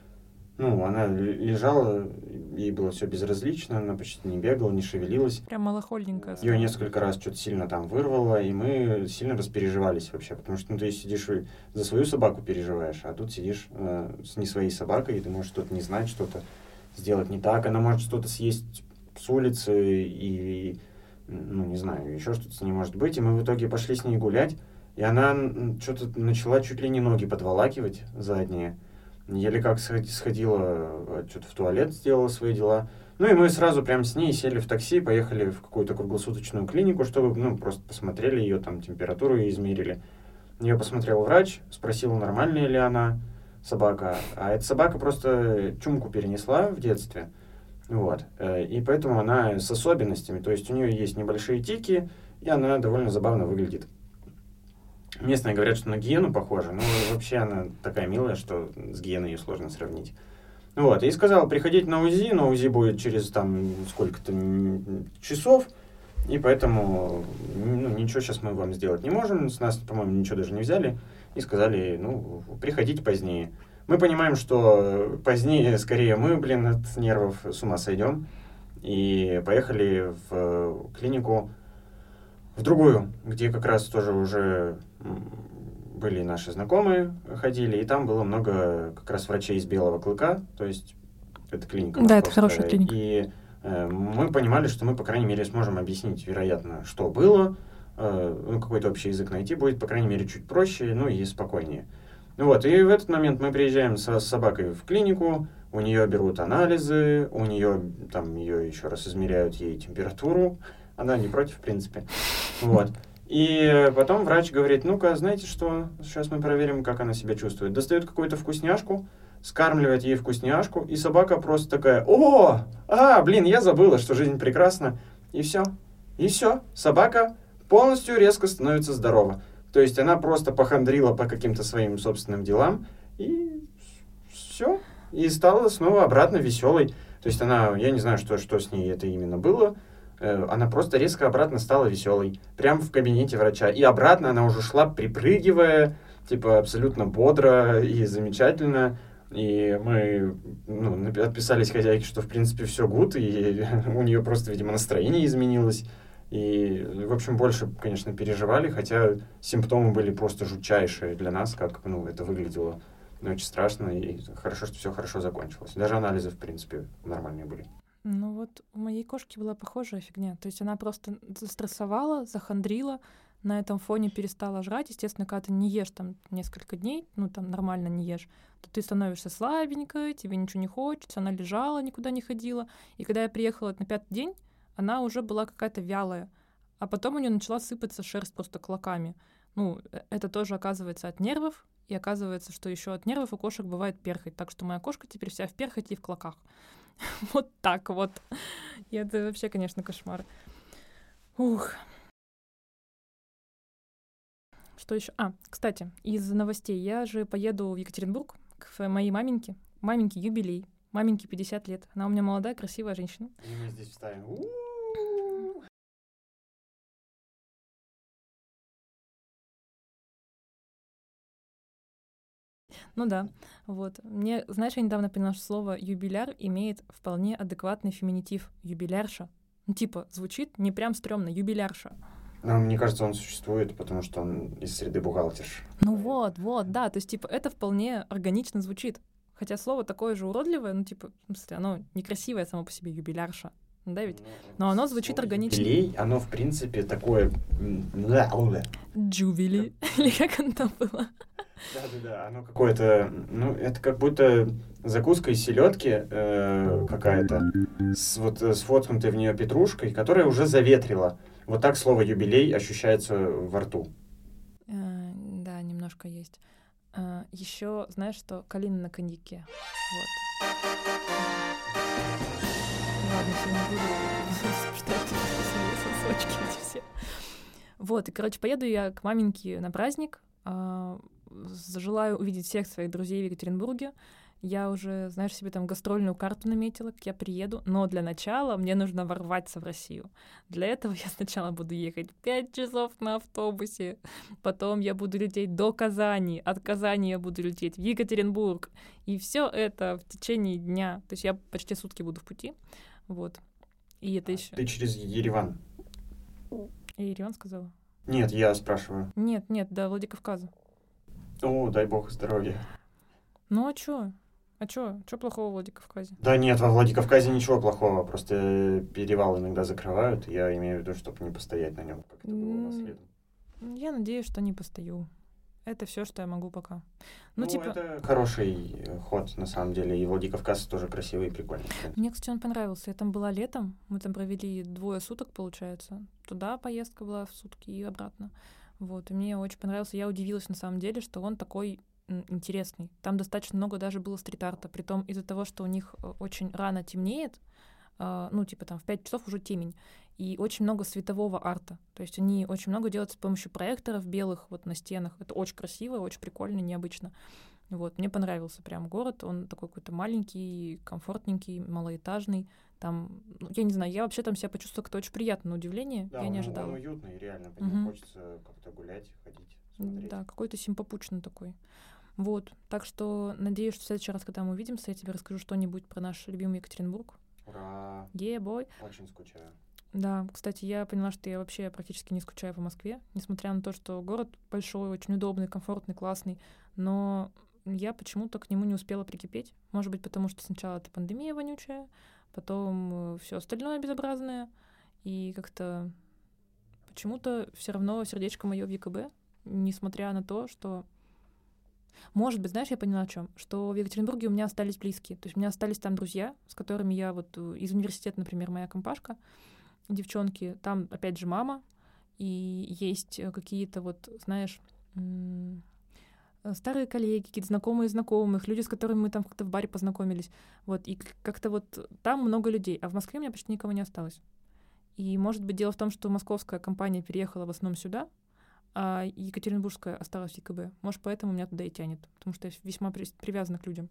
ну, она лежала, ей было все безразлично, она почти не бегала, не шевелилась. Прям малохольненькая. Ее несколько раз что-то сильно там вырвало, и мы сильно распереживались вообще, потому что ну, ты сидишь за свою собаку переживаешь, а тут сидишь э, с не своей собакой, и ты можешь что-то не знать, что-то сделать не так, она может что-то съесть с улицы и, ну, не знаю, еще что-то с ней может быть, и мы в итоге пошли с ней гулять, и она что-то начала чуть ли не ноги подволакивать задние. Еле как сходила, э, что-то в туалет сделала свои дела. Ну и мы сразу прям с ней сели в такси, поехали в какую-то круглосуточную клинику, чтобы, ну, просто посмотрели ее, там, температуру и измерили. Ее посмотрел врач, спросил, нормальная ли она, собака. А эта собака просто чумку перенесла в детстве. Вот. Э, и поэтому она с особенностями. То есть у нее есть небольшие тики, и она довольно забавно выглядит. Местные говорят, что на гиену похожа, но вообще она такая милая, что с гиеной ее сложно сравнить. Вот, и сказал, приходить на УЗИ, но УЗИ будет через там сколько-то часов, и поэтому ну, ничего сейчас мы вам сделать не можем, с нас, по-моему, ничего даже не взяли, и сказали, ну, приходите позднее. Мы понимаем, что позднее, скорее, мы, блин, от нервов с ума сойдем, и поехали в клинику в другую, где как раз тоже уже были наши знакомые, ходили, и там было много как раз врачей из белого клыка, то есть это клиника. Да, это хорошая клиника. И э, мы понимали, что мы, по крайней мере, сможем объяснить, вероятно, что было, э, ну, какой-то общий язык найти будет, по крайней мере, чуть проще, ну, и спокойнее. Ну вот, и в этот момент мы приезжаем со, с собакой в клинику, у нее берут анализы, у нее там ее еще раз измеряют ей температуру, она не против, в принципе. Вот. И потом врач говорит, ну-ка, знаете что, сейчас мы проверим, как она себя чувствует. Достает какую-то вкусняшку, скармливает ей вкусняшку, и собака просто такая, о, а, блин, я забыла, что жизнь прекрасна. И все. И все. Собака полностью резко становится здорова. То есть она просто похандрила по каким-то своим собственным делам, и все. И стала снова обратно веселой. То есть она, я не знаю, что, что с ней это именно было, она просто резко обратно стала веселой. Прямо в кабинете врача. И обратно она уже шла, припрыгивая, типа абсолютно бодро и замечательно. И мы ну, отписались хозяйке, что в принципе все гуд, и у нее просто, видимо, настроение изменилось. И, в общем, больше, конечно, переживали, хотя симптомы были просто жутчайшие для нас, как ну, это выглядело очень страшно, и хорошо, что все хорошо закончилось. Даже анализы, в принципе, нормальные были. Ну вот у моей кошки была похожая фигня. То есть она просто застрессовала, захандрила, на этом фоне перестала жрать. Естественно, когда ты не ешь там несколько дней, ну там нормально не ешь, то ты становишься слабенькой, тебе ничего не хочется, она лежала, никуда не ходила. И когда я приехала на пятый день, она уже была какая-то вялая. А потом у нее начала сыпаться шерсть просто клоками. Ну, э, это тоже оказывается от нервов, и оказывается, что еще от нервов у кошек бывает перхоть. Так что моя кошка теперь вся в перхоти и в клоках. Вот так вот. И это вообще, конечно, кошмар. Ух. Что еще? А, кстати, из новостей. Я же поеду в Екатеринбург к моей маменьке. Маменьке юбилей. Маменьке 50 лет. Она у меня молодая, красивая женщина. И мы здесь вставим. Ну да, вот. Мне, знаешь, я недавно поняла, что слово «юбиляр» имеет вполне адекватный феминитив «юбилярша». Ну, типа, звучит не прям стрёмно, юбилярша. Ну, мне кажется, он существует, потому что он из среды бухгалтерш. Ну вот, вот, да, то есть, типа, это вполне органично звучит. Хотя слово такое же уродливое, ну, типа, в смысле, оно некрасивое само по себе, юбилярша. Да ведь? Ну, Но оно звучит органично. Юбилей, оно, в принципе, такое... Джувили. Или как оно там было? Да-да-да, оно какое-то, ну, это как будто закуска из селедки э, какая-то, с, вот с воткнутой в нее петрушкой, которая уже заветрила. Вот так слово юбилей ощущается во рту. Э, да, немножко есть. Э, еще, знаешь, что калина на коньяке. Вот. Все не буду читать сосочки эти все. Вот, и, короче, поеду я к маменьке на праздник. А, желаю увидеть всех своих друзей в Екатеринбурге. Я уже, знаешь, себе там гастрольную карту наметила, как я приеду. Но для начала мне нужно ворваться в Россию. Для этого я сначала буду ехать 5 часов на автобусе. Потом я буду лететь до Казани. От Казани я буду лететь в Екатеринбург. И все это в течение дня. То есть я почти сутки буду в пути. Вот. И это еще... Ты через Ереван? Я Ереван сказала? Нет, я спрашиваю. Нет, нет, до Владикавказа. О, дай бог здоровья. Ну а чё? А чё? Чё плохого в Владикавказе? Да нет, во Владикавказе ничего плохого. Просто перевал иногда закрывают. Я имею в виду, чтобы не постоять на нем, как это было наследно. Я надеюсь, что не постою. Это все, что я могу пока. Ну, ну типа... это хороший э, ход, на самом деле. И Владикавказ тоже красивый и прикольный. Мне, кстати, он понравился. Я там была летом. Мы там провели двое суток, получается. Туда поездка была в сутки и обратно. Вот, и мне очень понравился. Я удивилась на самом деле, что он такой интересный. Там достаточно много даже было стрит-арта, притом из-за того, что у них э, очень рано темнеет, а, ну, типа там в 5 часов уже темень, и очень много светового арта. То есть они очень много делают с помощью проекторов белых вот на стенах. Это очень красиво, очень прикольно, необычно. Вот, мне понравился прям город, он такой какой-то маленький, комфортненький, малоэтажный. Там, ну, я не знаю, я вообще там себя почувствовала как-то очень приятно, на удивление, да, я он, не ожидала. он уютный, реально, по угу. хочется как-то гулять, ходить, смотреть. Да, какой-то симпопучный такой. Вот, так что надеюсь, что в следующий раз, когда мы увидимся, я тебе расскажу что-нибудь про наш любимый Екатеринбург. Ура! Yeah, boy. Очень скучаю. Да, кстати, я поняла, что я вообще практически не скучаю по Москве, несмотря на то, что город большой, очень удобный, комфортный, классный, но я почему-то к нему не успела прикипеть. Может быть, потому что сначала это пандемия вонючая, потом все остальное безобразное, и как-то почему-то все равно сердечко мое в ЕКБ, несмотря на то, что может быть, знаешь, я поняла о чем, что в Екатеринбурге у меня остались близкие, то есть у меня остались там друзья, с которыми я вот э, из университета, например, моя компашка, девчонки, там опять же мама, и есть э, какие-то вот, знаешь, старые коллеги, какие-то знакомые знакомых, люди, с которыми мы там как-то в баре познакомились. Вот, и как-то вот там много людей, а в Москве у меня почти никого не осталось. И, может быть, дело в том, что московская компания переехала в основном сюда, а Екатеринбургская осталась в ЕКБ. Может, поэтому меня туда и тянет, потому что я весьма при привязана к людям.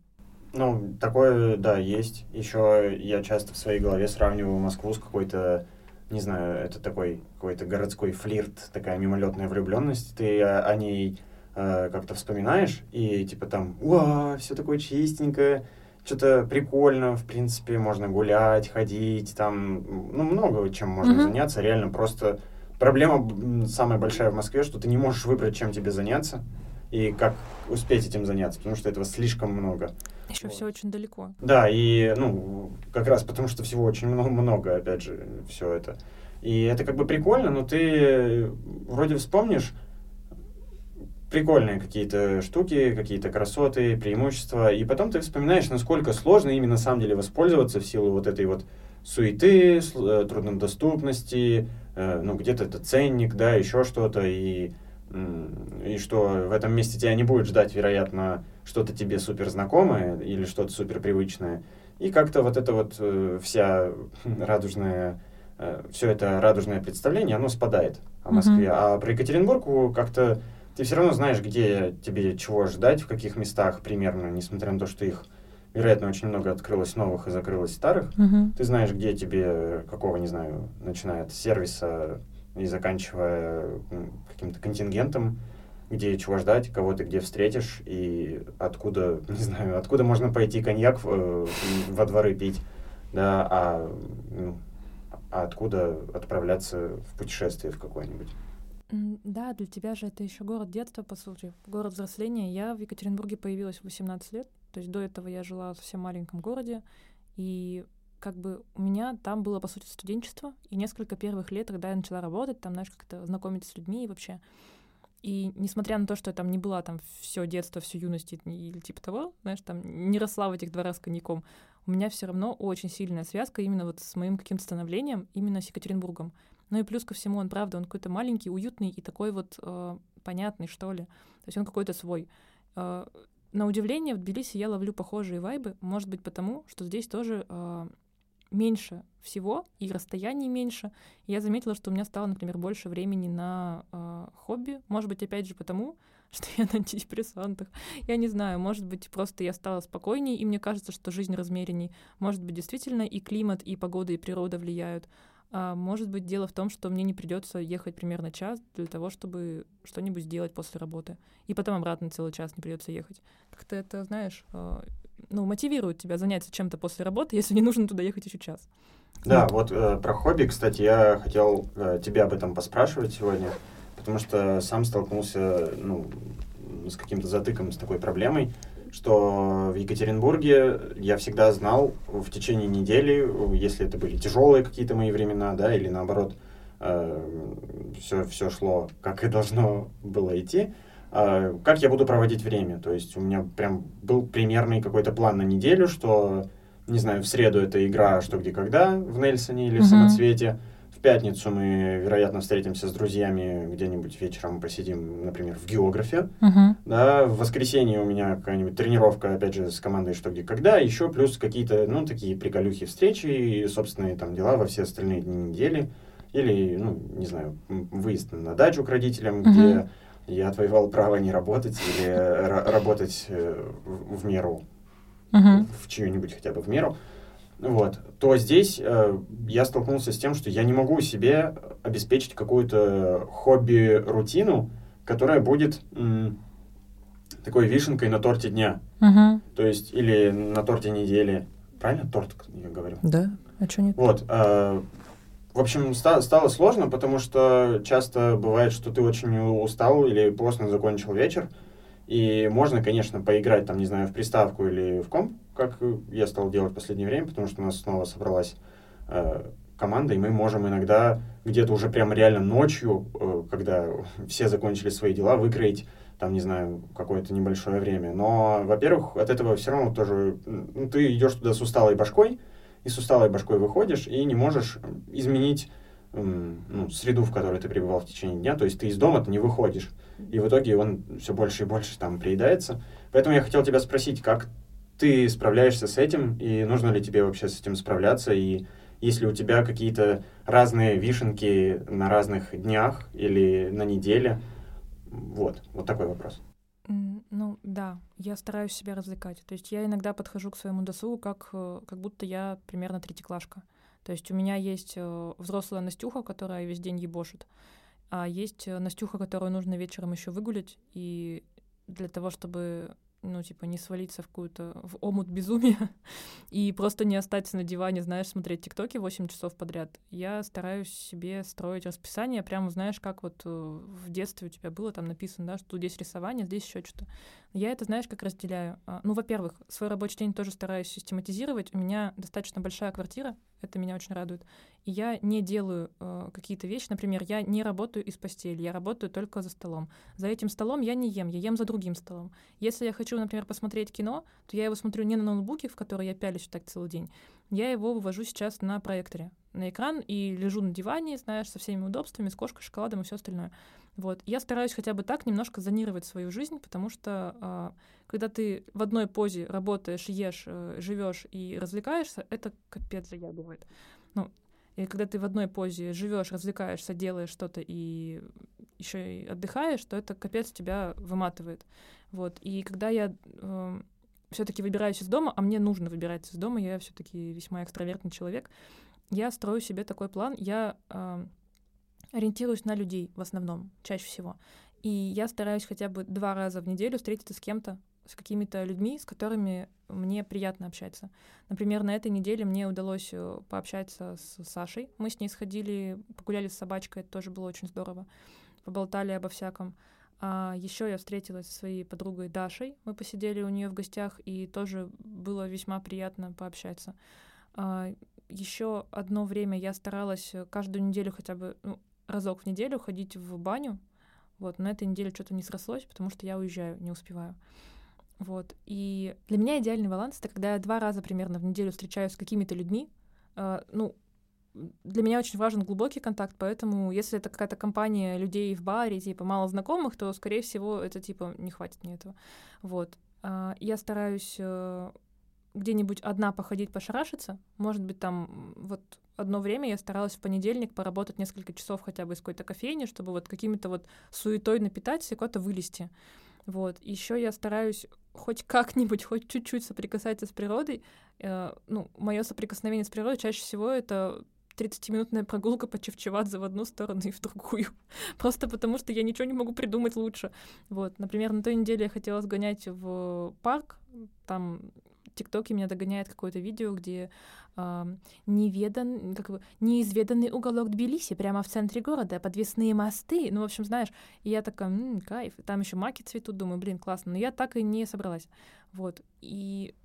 Ну, такое, да, есть. Еще я часто в своей голове сравниваю Москву с какой-то, не знаю, это такой какой-то городской флирт, такая мимолетная влюбленность. Ты о ней э, как-то вспоминаешь, и типа там, уа, все такое чистенькое, что-то прикольно, в принципе, можно гулять, ходить, там, ну, много чем можно mm-hmm. заняться, реально просто проблема самая большая в Москве, что ты не можешь выбрать, чем тебе заняться и как успеть этим заняться, потому что этого слишком много. Еще вот. все очень далеко. Да, и, ну, как раз потому что всего очень много, много, опять же, все это. И это как бы прикольно, но ты вроде вспомнишь, прикольные какие-то штуки, какие-то красоты, преимущества, и потом ты вспоминаешь, насколько сложно ими на самом деле воспользоваться в силу вот этой вот суеты, э, труднодоступности, э, ну, где-то это ценник, да, еще что-то, и, и что в этом месте тебя не будет ждать, вероятно, что-то тебе супер знакомое или что-то супер привычное. И как-то вот это вот э, вся радужная, все это радужное представление, оно спадает о Москве. Mm-hmm. А про Екатеринбург как-то ты все равно знаешь, где тебе чего ждать, в каких местах примерно, несмотря на то, что их, вероятно, очень много открылось новых и закрылось старых. Uh-huh. Ты знаешь, где тебе, какого, не знаю, начиная от сервиса и заканчивая каким-то контингентом, где чего ждать, кого ты где встретишь и откуда, не знаю, откуда можно пойти коньяк э, во дворы пить, да, а, ну, а откуда отправляться в путешествие в какое-нибудь. Да, для тебя же это еще город детства, по сути, город взросления. Я в Екатеринбурге появилась в 18 лет, то есть до этого я жила в совсем маленьком городе, и как бы у меня там было, по сути, студенчество, и несколько первых лет, когда я начала работать, там, знаешь, как-то знакомиться с людьми и вообще. И несмотря на то, что я там не была там все детство, всю юность или типа того, знаешь, там не росла в этих дворах с коньяком, у меня все равно очень сильная связка именно вот с моим каким-то становлением, именно с Екатеринбургом. Ну и плюс ко всему он, правда, он какой-то маленький, уютный и такой вот э, понятный, что ли. То есть он какой-то свой. Э, на удивление в Тбилиси я ловлю похожие вайбы, может быть потому, что здесь тоже э, меньше всего и расстояний меньше. я заметила, что у меня стало, например, больше времени на э, хобби. Может быть, опять же потому, что я на антидепрессантах. Я не знаю, может быть, просто я стала спокойней, и мне кажется, что жизнь размеренней. Может быть, действительно и климат, и погода, и природа влияют. А может быть, дело в том, что мне не придется ехать примерно час для того, чтобы что-нибудь сделать после работы. И потом обратно целый час не придется ехать. Как-то это, знаешь, а, ну, мотивирует тебя заняться чем-то после работы, если не нужно туда ехать еще час. Да, вот, вот э, про хобби, кстати, я хотел э, тебя об этом поспрашивать сегодня, потому что сам столкнулся ну, с каким-то затыком, с такой проблемой что в Екатеринбурге я всегда знал в течение недели, если это были тяжелые какие-то мои времена, да, или наоборот, э, все, все шло, как и должно было идти, как я буду проводить время. То есть у меня прям был примерный какой-то план на неделю, что, не знаю, в среду это игра «Что, где, когда» в Нельсоне или в Самоцвете, пятницу мы, вероятно, встретимся с друзьями где-нибудь вечером, посидим, например, в географе. Uh-huh. Да, в воскресенье у меня какая-нибудь тренировка, опять же, с командой «Что, где, когда», еще плюс какие-то, ну, такие приколюхи встречи и собственные там дела во все остальные дни недели. Или, ну, не знаю, выезд на дачу к родителям, uh-huh. где я отвоевал право не работать или работать э, в меру, в чью-нибудь хотя бы в меру вот, то здесь э, я столкнулся с тем, что я не могу себе обеспечить какую-то хобби-рутину, которая будет м, такой вишенкой на торте дня. Угу. То есть, или на торте недели. Правильно торт я говорю? Да, а что нет? Вот. Э, В общем, ста- стало сложно, потому что часто бывает, что ты очень устал или поздно закончил вечер, и можно, конечно, поиграть, там, не знаю, в приставку или в комп, как я стал делать в последнее время, потому что у нас снова собралась э, команда, и мы можем иногда где-то уже прям реально ночью, э, когда все закончили свои дела, выкроить там, не знаю, какое-то небольшое время. Но, во-первых, от этого все равно тоже, ну, ты идешь туда с усталой башкой, и с усталой башкой выходишь, и не можешь изменить ну, среду, в которой ты пребывал в течение дня, то есть ты из дома ты не выходишь, и в итоге он все больше и больше там приедается. Поэтому я хотел тебя спросить, как ты справляешься с этим, и нужно ли тебе вообще с этим справляться, и есть ли у тебя какие-то разные вишенки на разных днях или на неделе, вот, вот такой вопрос. Ну да, я стараюсь себя развлекать. То есть я иногда подхожу к своему досугу как, э, как будто я примерно третьеклашка. То есть у меня есть э, взрослая Настюха, которая весь день ебошит, а есть э, Настюха, которую нужно вечером еще выгулять, и для того, чтобы ну, типа, не свалиться в какую-то в омут безумия и просто не остаться на диване, знаешь, смотреть ТикТоки 8 часов подряд. Я стараюсь себе строить расписание, прямо, знаешь, как вот э, в детстве у тебя было там написано, да, что здесь рисование, здесь еще что-то. Я это, знаешь, как разделяю. А, ну, во-первых, свой рабочий день тоже стараюсь систематизировать. У меня достаточно большая квартира, это меня очень радует. И я не делаю э, какие-то вещи. Например, я не работаю из постели, я работаю только за столом. За этим столом я не ем, я ем за другим столом. Если я хочу, например, посмотреть кино, то я его смотрю не на ноутбуке, в который я пялюсь так целый день. Я его вывожу сейчас на проекторе, на экран и лежу на диване, знаешь, со всеми удобствами, с кошкой, шоколадом и все остальное. Вот. Я стараюсь хотя бы так немножко зонировать свою жизнь, потому что э, когда ты в одной позе работаешь, ешь, э, живешь и развлекаешься, это капец я бывает. Ну, и когда ты в одной позе живешь, развлекаешься, делаешь что-то и еще и отдыхаешь, то это капец тебя выматывает. Вот. И когда я э, все-таки выбираюсь из дома, а мне нужно выбираться из дома, я все-таки весьма экстравертный человек, я строю себе такой план, я э, ориентируюсь на людей в основном, чаще всего. И я стараюсь хотя бы два раза в неделю встретиться с кем-то, с какими-то людьми, с которыми мне приятно общаться. Например, на этой неделе мне удалось э, пообщаться с Сашей. Мы с ней сходили, погуляли с собачкой, это тоже было очень здорово. Поболтали обо всяком. А еще я встретилась со своей подругой Дашей. Мы посидели у нее в гостях, и тоже было весьма приятно пообщаться. А еще одно время я старалась каждую неделю хотя бы ну, разок в неделю ходить в баню. Вот, на этой неделе что-то не срослось, потому что я уезжаю, не успеваю. Вот. И для меня идеальный баланс — это когда я два раза примерно в неделю встречаюсь с какими-то людьми. Э, ну, для меня очень важен глубокий контакт, поэтому если это какая-то компания людей в баре, типа, мало знакомых, то, скорее всего, это, типа, не хватит мне этого. Вот. Э, я стараюсь э, где-нибудь одна походить, пошарашиться. Может быть, там вот одно время я старалась в понедельник поработать несколько часов хотя бы из какой-то кофейни, чтобы вот какими-то вот суетой напитаться и куда-то вылезти. Вот. Еще я стараюсь хоть как-нибудь, хоть чуть-чуть соприкасаться с природой. Э, ну, мое соприкосновение с природой чаще всего это 30-минутная прогулка по Чевчевадзе в одну сторону и в другую. Просто потому, что я ничего не могу придумать лучше. Вот, например, на той неделе я хотела сгонять в парк, там ТикТоке меня догоняет какое-то видео, где э, неведан, как бы, неизведанный уголок Тбилиси, прямо в центре города, подвесные мосты. Ну, в общем, знаешь, и я такая, м-м, кайф. Там еще маки цветут, думаю, блин, классно. Но я так и не собралась. Вот. И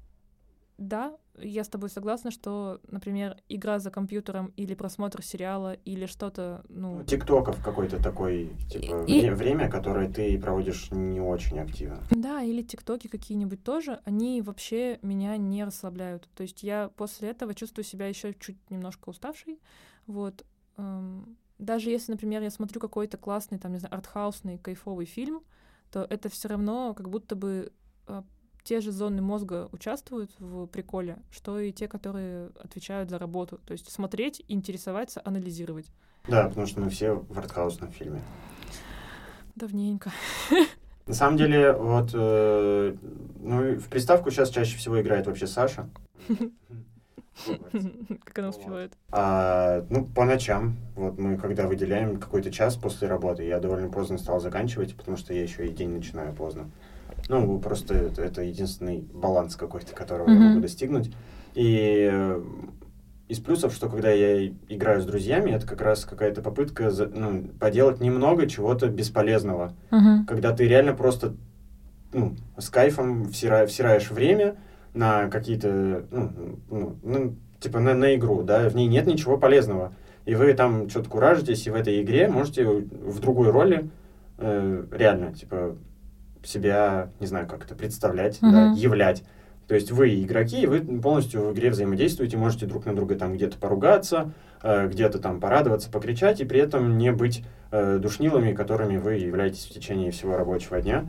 да, я с тобой согласна, что, например, игра за компьютером или просмотр сериала или что-то, ну... тиктоков какой-то такой, типа, и... время, которое ты проводишь не очень активно. Да, или тиктоки какие-нибудь тоже, они вообще меня не расслабляют. То есть я после этого чувствую себя еще чуть немножко уставшей, вот. Эм, даже если, например, я смотрю какой-то классный, там, не знаю, артхаусный, кайфовый фильм, то это все равно как будто бы э, те же зоны мозга участвуют в приколе, что и те, которые отвечают за работу. То есть смотреть, интересоваться, анализировать. Да, потому что мы все в артхаусном фильме. Давненько. На самом деле, вот, э, ну, в приставку сейчас чаще всего играет вообще Саша. Как она успевает? А, ну, по ночам. Вот мы, когда выделяем какой-то час после работы, я довольно поздно стал заканчивать, потому что я еще и день начинаю поздно. Ну, просто это, это единственный баланс какой-то, которого mm-hmm. я могу достигнуть. И из плюсов, что когда я играю с друзьями, это как раз какая-то попытка за- ну, поделать немного чего-то бесполезного. Мгм. Когда ты реально просто ну, с кайфом всира- всираешь время на какие-то, ну, ну, ну, типа на, на игру, да, в ней нет ничего полезного. И вы там что-то куражитесь, и в этой игре можете в другой роли э, реально, типа, себя, не знаю, как это представлять, да, Мгм. являть. То есть вы игроки, и вы полностью в игре взаимодействуете, можете друг на друга там где-то поругаться, э, где-то там порадоваться, покричать, и при этом не быть э, душнилами, которыми вы являетесь в течение всего рабочего дня.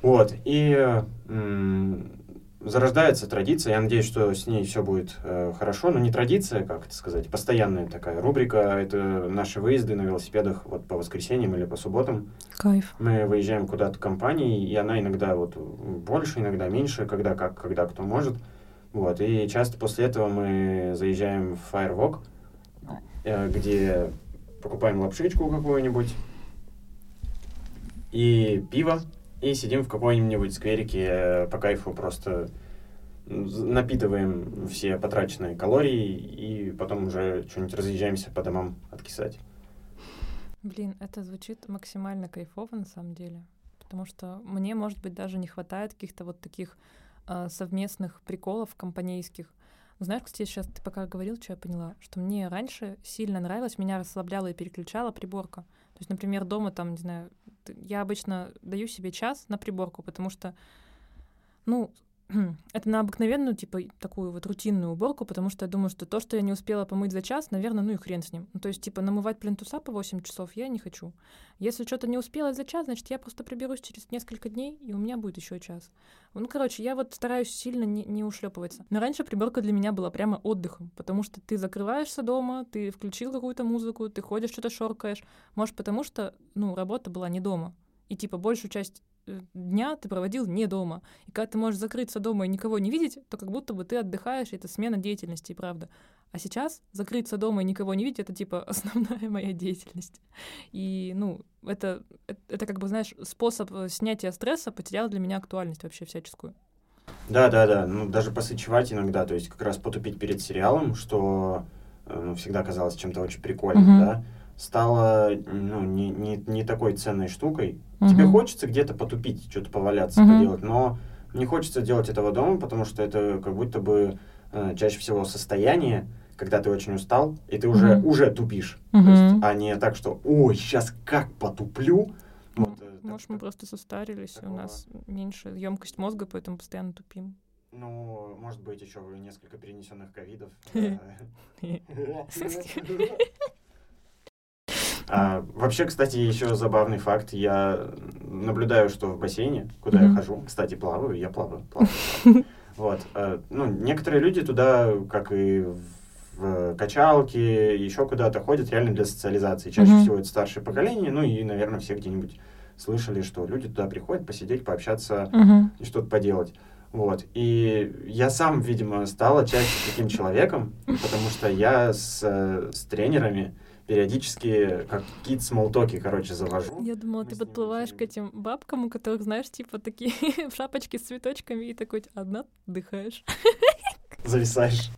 Вот, и зарождается традиция, я надеюсь, что с ней все будет э, хорошо, но не традиция, как это сказать, постоянная такая рубрика, это наши выезды на велосипедах вот по воскресеньям или по субботам. Кайф. Мы выезжаем куда-то компанией, и она иногда вот больше, иногда меньше, когда как, когда кто может. Вот, и часто после этого мы заезжаем в Firewalk, э, где покупаем лапшичку какую-нибудь и пиво, и сидим в какой-нибудь скверике э, по кайфу просто напитываем все потраченные калории и потом уже что-нибудь разъезжаемся по домам откисать. Блин, это звучит максимально кайфово на самом деле. Потому что мне, может быть, даже не хватает каких-то вот таких а, совместных приколов компанейских. Знаешь, кстати, сейчас ты пока говорил, что я поняла, что мне раньше сильно нравилось, меня расслабляла и переключала приборка. Есть, например, дома там, не знаю, я обычно даю себе час на приборку, потому что, ну, это на обыкновенную, типа, такую вот рутинную уборку, потому что я думаю, что то, что я не успела помыть за час, наверное, ну и хрен с ним. Ну, то есть, типа, намывать плинтуса по 8 часов я не хочу. Если что-то не успела за час, значит, я просто приберусь через несколько дней, и у меня будет еще час. Ну, короче, я вот стараюсь сильно не, не ушлепываться. Но раньше приборка для меня была прямо отдыхом, потому что ты закрываешься дома, ты включил какую-то музыку, ты ходишь, что-то шоркаешь. Может, потому что, ну, работа была не дома. И, типа, большую часть э, дня ты проводил не дома. И когда ты можешь закрыться дома и никого не видеть, то как будто бы ты отдыхаешь, и это смена деятельности, правда. А сейчас закрыться дома и никого не видеть — это, типа, основная моя деятельность. И, ну, это, это, это как бы, знаешь, способ э, снятия стресса потерял для меня актуальность вообще всяческую. Да, да, да. Ну, даже посычевать иногда, то есть как раз потупить перед сериалом, что э, ну, всегда казалось чем-то очень прикольным, Мгм. да, стало ну, не, не, не такой ценной штукой. Тебе Мгм. хочется где-то потупить, что-то поваляться, Мгм. поделать, но не хочется делать этого дома, потому что это как будто бы э, чаще всего состояние, когда ты очень устал, и ты уже, Мгм. уже тупишь. То есть, а не так, что «Ой, сейчас как потуплю!» Вот, э, Может, мы просто состарились, и у такого. нас меньше емкость мозга, поэтому постоянно тупим. Ну, может быть, еще несколько перенесенных ковидов. А, вообще, кстати, еще забавный факт. Я наблюдаю, что в бассейне, куда я Мгм. хожу, кстати, плаваю, я плаваю. плаваю. Вот. э, Ну, некоторые люди туда, как и в качалке, еще куда-то ходят реально для социализации. Чаще всего это старшее поколение, ну и, наверное, все где-нибудь слышали, что люди туда приходят посидеть, пообщаться и что-то поделать. Вот. И я сам, видимо, стал отчасти таким человеком, потому что я с, э, с тренерами периодически как какие-то смолтоки, короче, завожу. Я думала, Мы ты подплываешь к этим бабкам, у которых, знаешь, типа такие шапочки с цветочками, и такой одна дыхаешь. Зависаешь.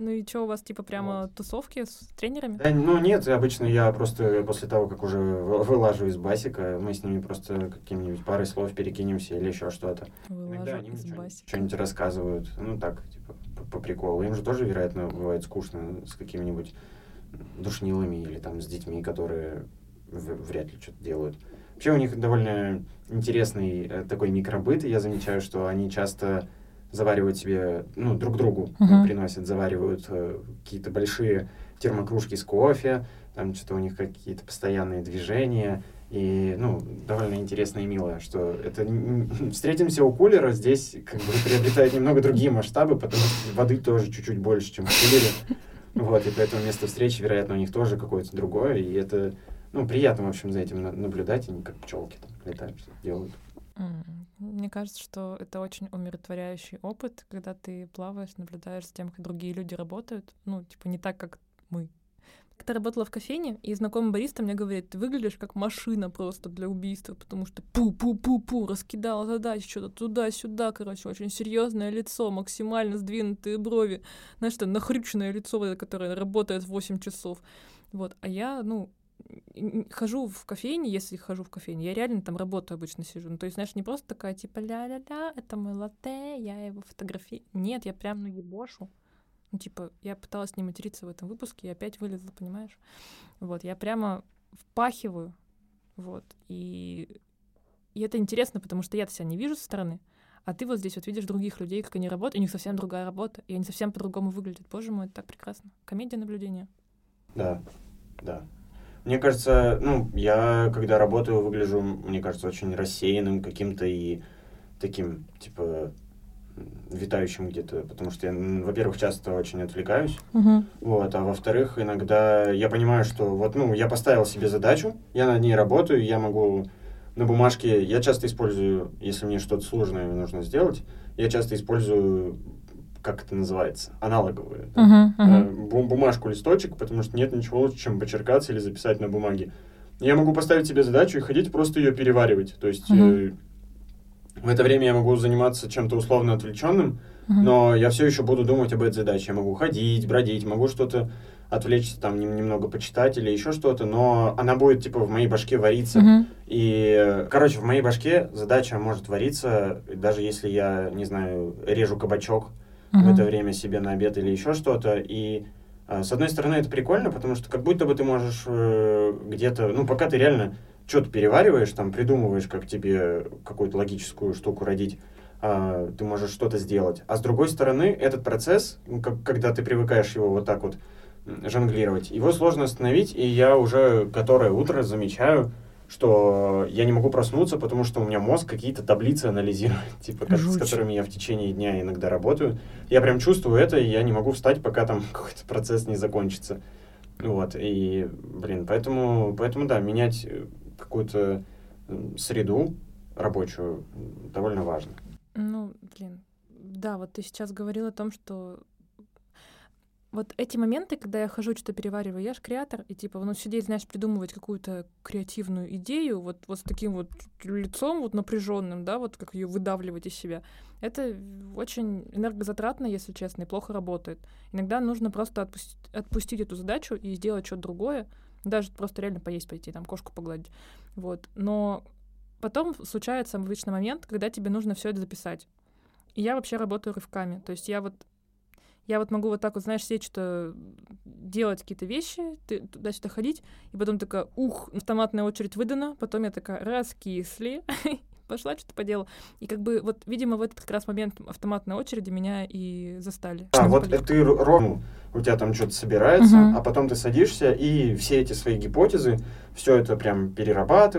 Ну и что, у вас типа прямо тусовки с тренерами? Да, ну нет, обычно я просто после того, как уже вы- вылажу из басика, мы с ними просто каким-нибудь парой слов перекинемся или еще что-то. Иногда Вылажу они из басика. что-нибудь рассказывают, ну так, типа, по, по приколу. Им же тоже, вероятно, бывает скучно с какими-нибудь душнилами или там с детьми, которые вряд ли что-то делают. Вообще у них довольно интересный э, такой микробыт, и я замечаю, что они часто заваривают себе, ну, друг другу Мгм. приносят, заваривают э, какие-то большие термокружки с кофе, там что-то у них какие-то постоянные движения, и, ну, довольно интересно и мило, что это встретимся у кулера, здесь как бы приобретает немного другие масштабы, потому что воды тоже чуть-чуть больше, чем в кулере. Вот, и поэтому место встречи, вероятно, у них тоже какое-то другое, и это, ну, приятно, в общем, за этим на- наблюдать, они как пчелки там летают, делают. Мне кажется, что это очень умиротворяющий опыт, когда ты плаваешь, наблюдаешь за тем, как другие люди работают. Ну, типа, не так, как мы. Когда работала в кофейне, и знакомый бариста мне говорит, ты выглядишь как машина просто для убийства, потому что пу-пу-пу-пу, раскидала задачи, что-то туда-сюда, короче, очень серьезное лицо, максимально сдвинутые брови, знаешь, что нахрюченное лицо, которое работает 8 часов. Вот, а я, ну, хожу в кофейне, если хожу в кофейне, я реально там работаю обычно сижу. Ну, то есть, знаешь, не просто такая, типа, ля-ля-ля, это мой латте, я его фотографирую. Нет, я прям, ну, ебошу. Ну, типа, я пыталась не материться в этом выпуске, и опять вылезла, понимаешь? Вот, я прямо впахиваю, вот, и, и это интересно, потому что я-то себя не вижу со стороны, а ты вот здесь вот видишь других людей, как они работают, у них совсем другая работа, и они совсем по-другому выглядят. Боже мой, это так прекрасно. Комедия наблюдения. Да, да. Мне кажется, ну, я, когда работаю, выгляжу, мне кажется, очень рассеянным каким-то и таким, типа, витающим где-то, потому что я, во-первых, часто очень отвлекаюсь, uh-huh. вот, а во-вторых, иногда я понимаю, что вот, ну, я поставил себе задачу, я над ней работаю, я могу на бумажке, я часто использую, если мне что-то сложное нужно сделать, я часто использую, как это называется, аналоговую, uh-huh, uh-huh. бумажку, листочек, потому что нет ничего лучше, чем почеркаться или записать на бумаге. Я могу поставить себе задачу и ходить просто ее переваривать, то есть uh-huh. В это время я могу заниматься чем-то условно отвлеченным, uh-huh. но я все еще буду думать об этой задаче. Я могу ходить, бродить, могу что-то отвлечься, там немного почитать или еще что-то, но она будет типа в моей башке вариться. Uh-huh. И, короче, в моей башке задача может вариться, даже если я, не знаю, режу кабачок uh-huh. в это время себе на обед или еще что-то. И а, с одной стороны это прикольно, потому что как будто бы ты можешь э, где-то, ну, пока ты реально что-то перевариваешь, там придумываешь, как тебе какую-то логическую штуку родить, а, ты можешь что-то сделать. А с другой стороны, этот процесс, ну, как, когда ты привыкаешь его вот так вот жонглировать, его сложно остановить, и я уже которое утро замечаю, что я не могу проснуться, потому что у меня мозг какие-то таблицы анализирует, типа, как, с которыми я в течение дня иногда работаю. Я прям чувствую это, и я не могу встать, пока там какой-то процесс не закончится. Вот, и, блин, поэтому, поэтому, да, менять какую-то среду рабочую довольно важно. Ну, блин, да, вот ты сейчас говорил о том, что вот эти моменты, когда я хожу, что-то перевариваю, я же креатор, и типа, ну, сидеть, знаешь, придумывать какую-то креативную идею, вот, вот с таким вот лицом вот напряженным, да, вот как ее выдавливать из себя, это очень энергозатратно, если честно, и плохо работает. Иногда нужно просто отпустить, отпустить эту задачу и сделать что-то другое, даже просто реально поесть пойти, там, кошку погладить. Вот. Но потом случается обычный момент, когда тебе нужно все это записать. И я вообще работаю рывками. То есть я вот я вот могу вот так вот, знаешь, сидеть что делать какие-то вещи, ты туда-сюда ходить, и потом такая, ух, автоматная очередь выдана, потом я такая, раскисли, пошла что-то по делу. И как бы вот, видимо, в этот как раз момент автоматной очереди меня и застали. А, вот ты ровно, у тебя там что-то собирается, uh-huh. а потом ты садишься и все эти свои гипотезы, все это прям перерабатываешь,